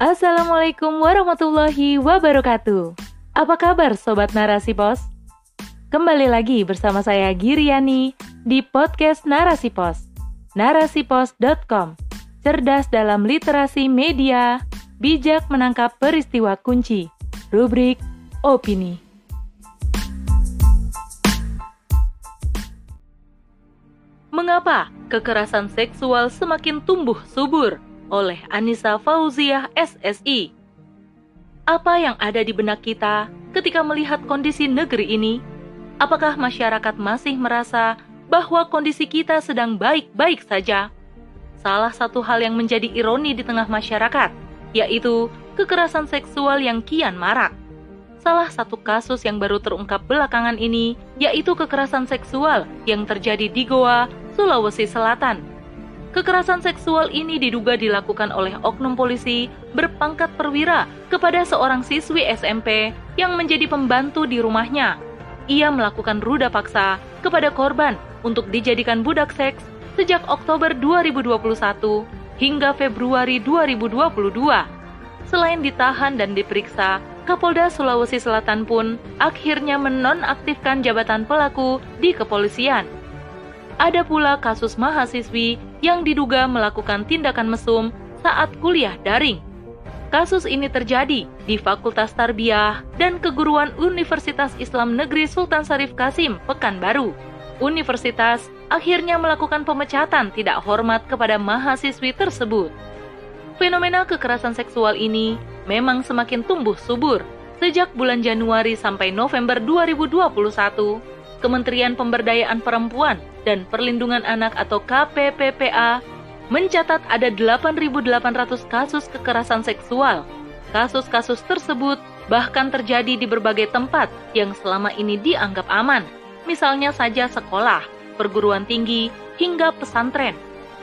Assalamualaikum warahmatullahi wabarakatuh. Apa kabar Sobat Narasi Pos? Kembali lagi bersama saya Giriani di podcast Narasi Pos. Narasipos.com Cerdas dalam literasi media, bijak menangkap peristiwa kunci. Rubrik Opini. Mengapa kekerasan seksual semakin tumbuh subur? Oleh Anissa Fauziah SSI. Apa yang ada di benak kita ketika melihat kondisi negeri ini? Apakah masyarakat masih merasa bahwa kondisi kita sedang baik-baik saja? Salah satu hal yang menjadi ironi di tengah masyarakat, yaitu kekerasan seksual yang kian marak. Salah satu kasus yang baru terungkap belakangan ini yaitu kekerasan seksual yang terjadi di Goa, Sulawesi Selatan Kekerasan seksual ini diduga dilakukan oleh oknum polisi berpangkat perwira kepada seorang siswi SMP yang menjadi pembantu di rumahnya. Ia melakukan ruda paksa kepada korban untuk dijadikan budak seks sejak Oktober 2021 hingga Februari 2022. Selain ditahan dan diperiksa, Kapolda Sulawesi Selatan pun akhirnya menonaktifkan jabatan pelaku di kepolisian. Ada pula kasus mahasiswi yang diduga melakukan tindakan mesum saat kuliah daring. Kasus ini terjadi di Fakultas Tarbiyah dan Keguruan Universitas Islam Negeri Sultan Sarif Kasim, Pekanbaru. Universitas akhirnya melakukan pemecatan tidak hormat kepada mahasiswi tersebut. Fenomena kekerasan seksual ini memang semakin tumbuh subur sejak bulan Januari sampai November 2021 Kementerian Pemberdayaan Perempuan dan Perlindungan Anak atau KPPPA mencatat ada 8.800 kasus kekerasan seksual. Kasus-kasus tersebut bahkan terjadi di berbagai tempat yang selama ini dianggap aman, misalnya saja sekolah, perguruan tinggi, hingga pesantren.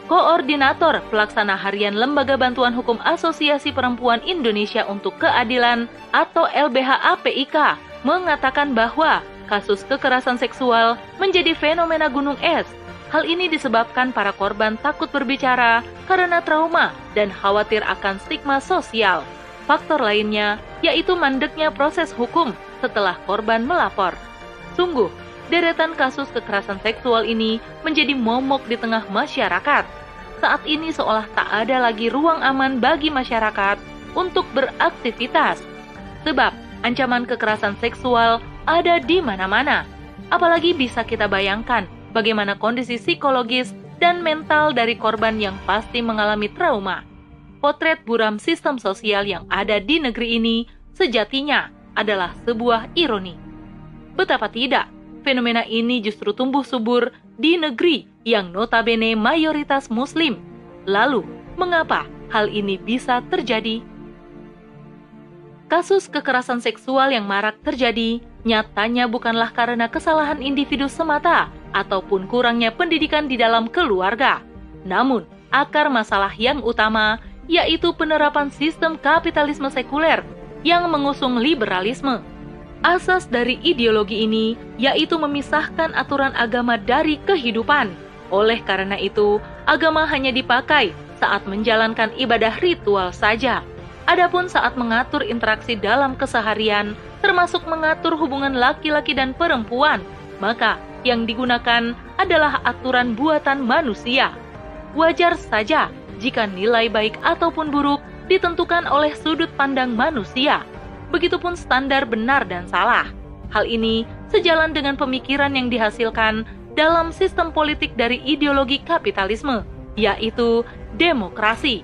Koordinator Pelaksana Harian Lembaga Bantuan Hukum Asosiasi Perempuan Indonesia untuk Keadilan atau LBH-APIK mengatakan bahwa kasus kekerasan seksual menjadi fenomena gunung es. Hal ini disebabkan para korban takut berbicara karena trauma dan khawatir akan stigma sosial. Faktor lainnya yaitu mandeknya proses hukum setelah korban melapor. Sungguh, deretan kasus kekerasan seksual ini menjadi momok di tengah masyarakat. Saat ini seolah tak ada lagi ruang aman bagi masyarakat untuk beraktivitas. Sebab ancaman kekerasan seksual ada di mana-mana. Apalagi bisa kita bayangkan bagaimana kondisi psikologis dan mental dari korban yang pasti mengalami trauma. Potret buram sistem sosial yang ada di negeri ini sejatinya adalah sebuah ironi. Betapa tidak, fenomena ini justru tumbuh subur di negeri yang notabene mayoritas muslim. Lalu, mengapa hal ini bisa terjadi? Kasus kekerasan seksual yang marak terjadi nyatanya bukanlah karena kesalahan individu semata ataupun kurangnya pendidikan di dalam keluarga. Namun, akar masalah yang utama yaitu penerapan sistem kapitalisme sekuler yang mengusung liberalisme. Asas dari ideologi ini yaitu memisahkan aturan agama dari kehidupan. Oleh karena itu, agama hanya dipakai saat menjalankan ibadah ritual saja Adapun saat mengatur interaksi dalam keseharian, termasuk mengatur hubungan laki-laki dan perempuan, maka yang digunakan adalah aturan buatan manusia. Wajar saja jika nilai baik ataupun buruk ditentukan oleh sudut pandang manusia. Begitupun standar benar dan salah. Hal ini sejalan dengan pemikiran yang dihasilkan dalam sistem politik dari ideologi kapitalisme, yaitu demokrasi.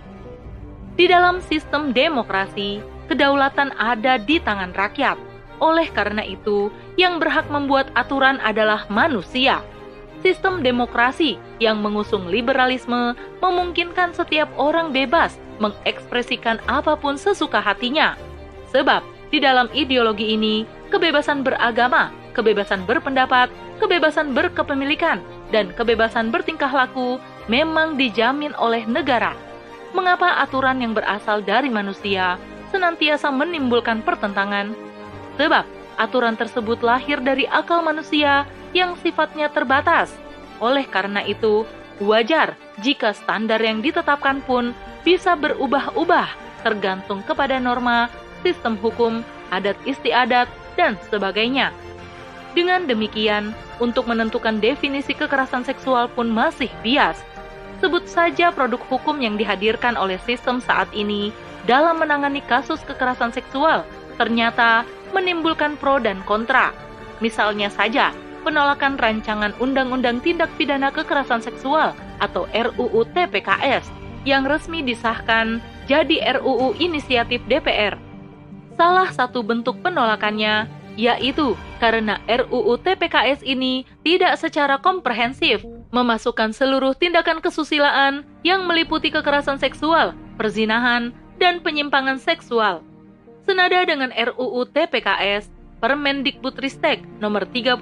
Di dalam sistem demokrasi, kedaulatan ada di tangan rakyat. Oleh karena itu, yang berhak membuat aturan adalah manusia. Sistem demokrasi yang mengusung liberalisme memungkinkan setiap orang bebas mengekspresikan apa pun sesuka hatinya. Sebab di dalam ideologi ini, kebebasan beragama, kebebasan berpendapat, kebebasan berkepemilikan, dan kebebasan bertingkah laku memang dijamin oleh negara mengapa aturan yang berasal dari manusia senantiasa menimbulkan pertentangan? Sebab aturan tersebut lahir dari akal manusia yang sifatnya terbatas. Oleh karena itu, wajar jika standar yang ditetapkan pun bisa berubah-ubah tergantung kepada norma, sistem hukum, adat istiadat, dan sebagainya. Dengan demikian, untuk menentukan definisi kekerasan seksual pun masih bias. Sebut saja produk hukum yang dihadirkan oleh sistem saat ini dalam menangani kasus kekerasan seksual ternyata menimbulkan pro dan kontra. Misalnya saja, penolakan rancangan Undang-Undang Tindak Pidana Kekerasan Seksual atau RUU TPKS yang resmi disahkan jadi RUU inisiatif DPR. Salah satu bentuk penolakannya yaitu karena RUU TPKS ini tidak secara komprehensif memasukkan seluruh tindakan kesusilaan yang meliputi kekerasan seksual, perzinahan, dan penyimpangan seksual. Senada dengan RUU TPKS, Permendikbudristek nomor 30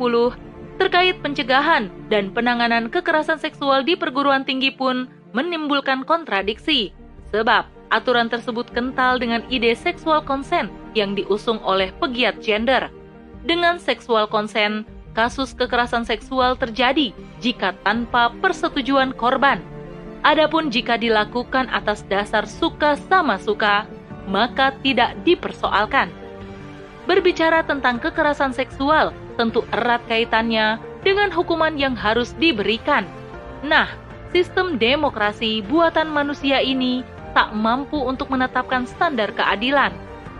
terkait pencegahan dan penanganan kekerasan seksual di perguruan tinggi pun menimbulkan kontradiksi. Sebab aturan tersebut kental dengan ide seksual konsen yang diusung oleh pegiat gender – dengan seksual konsen, kasus kekerasan seksual terjadi jika tanpa persetujuan korban. Adapun jika dilakukan atas dasar suka sama suka, maka tidak dipersoalkan. Berbicara tentang kekerasan seksual tentu erat kaitannya dengan hukuman yang harus diberikan. Nah, sistem demokrasi buatan manusia ini tak mampu untuk menetapkan standar keadilan.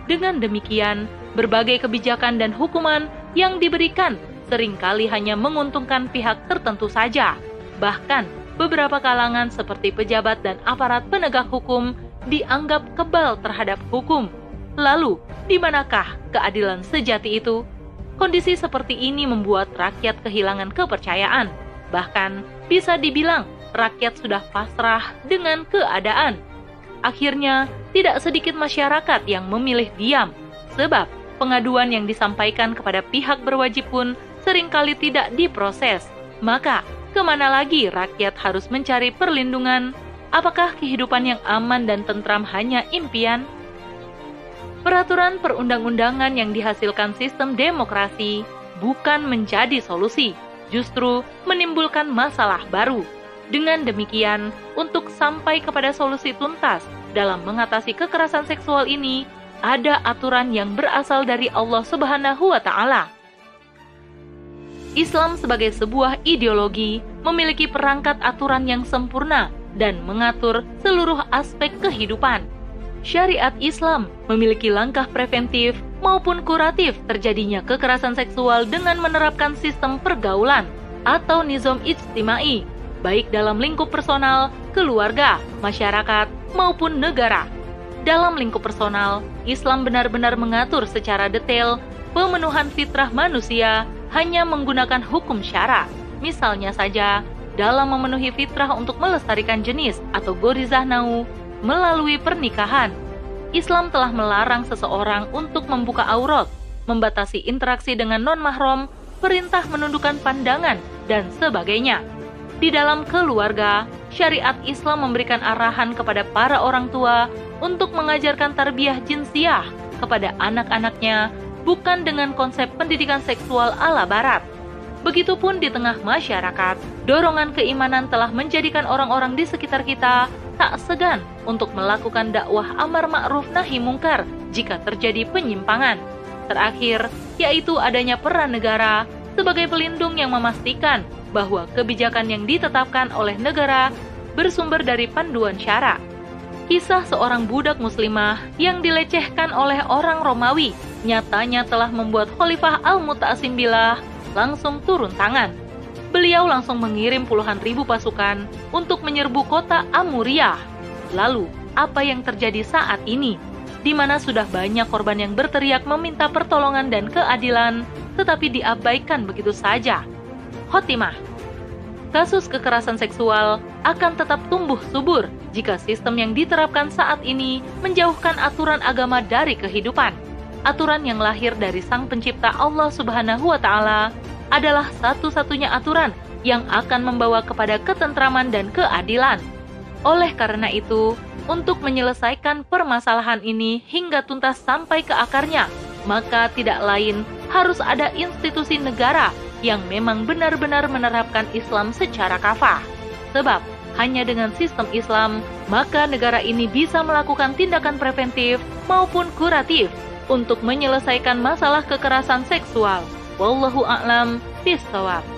Dengan demikian, berbagai kebijakan dan hukuman yang diberikan sering kali hanya menguntungkan pihak tertentu saja. Bahkan, beberapa kalangan seperti pejabat dan aparat penegak hukum dianggap kebal terhadap hukum. Lalu, di manakah keadilan sejati itu? Kondisi seperti ini membuat rakyat kehilangan kepercayaan. Bahkan, bisa dibilang rakyat sudah pasrah dengan keadaan. Akhirnya, tidak sedikit masyarakat yang memilih diam, sebab pengaduan yang disampaikan kepada pihak berwajib pun sering kali tidak diproses. Maka, ke mana lagi rakyat harus mencari perlindungan? Apakah kehidupan yang aman dan tentram hanya impian? Peraturan perundang-undangan yang dihasilkan sistem demokrasi bukan menjadi solusi, justru menimbulkan masalah baru. Dengan demikian, untuk sampai kepada solusi tuntas dalam mengatasi kekerasan seksual ini, ada aturan yang berasal dari Allah Subhanahu wa Ta'ala. Islam sebagai sebuah ideologi memiliki perangkat aturan yang sempurna dan mengatur seluruh aspek kehidupan. Syariat Islam memiliki langkah preventif maupun kuratif terjadinya kekerasan seksual dengan menerapkan sistem pergaulan atau nizam ijtimai, baik dalam lingkup personal, keluarga, masyarakat, maupun negara dalam lingkup personal, Islam benar-benar mengatur secara detail pemenuhan fitrah manusia hanya menggunakan hukum syara. Misalnya saja, dalam memenuhi fitrah untuk melestarikan jenis atau gorizah nau melalui pernikahan, Islam telah melarang seseorang untuk membuka aurat, membatasi interaksi dengan non-mahram, perintah menundukkan pandangan, dan sebagainya. Di dalam keluarga, syariat Islam memberikan arahan kepada para orang tua untuk mengajarkan tarbiyah jinsiah kepada anak-anaknya bukan dengan konsep pendidikan seksual ala barat. Begitupun di tengah masyarakat, dorongan keimanan telah menjadikan orang-orang di sekitar kita tak segan untuk melakukan dakwah amar ma'ruf nahi mungkar jika terjadi penyimpangan. Terakhir, yaitu adanya peran negara sebagai pelindung yang memastikan bahwa kebijakan yang ditetapkan oleh negara bersumber dari panduan syara. Kisah seorang budak muslimah yang dilecehkan oleh orang Romawi nyatanya telah membuat Khalifah Al-Muta'asim Billah langsung turun tangan. Beliau langsung mengirim puluhan ribu pasukan untuk menyerbu kota Amuriah. Lalu, apa yang terjadi saat ini? Di mana sudah banyak korban yang berteriak meminta pertolongan dan keadilan, tetapi diabaikan begitu saja khotimah. Kasus kekerasan seksual akan tetap tumbuh subur jika sistem yang diterapkan saat ini menjauhkan aturan agama dari kehidupan. Aturan yang lahir dari Sang Pencipta Allah Subhanahu wa Ta'ala adalah satu-satunya aturan yang akan membawa kepada ketentraman dan keadilan. Oleh karena itu, untuk menyelesaikan permasalahan ini hingga tuntas sampai ke akarnya, maka tidak lain harus ada institusi negara yang memang benar-benar menerapkan Islam secara kafah. Sebab hanya dengan sistem Islam, maka negara ini bisa melakukan tindakan preventif maupun kuratif untuk menyelesaikan masalah kekerasan seksual. Wallahu a'lam bishawab.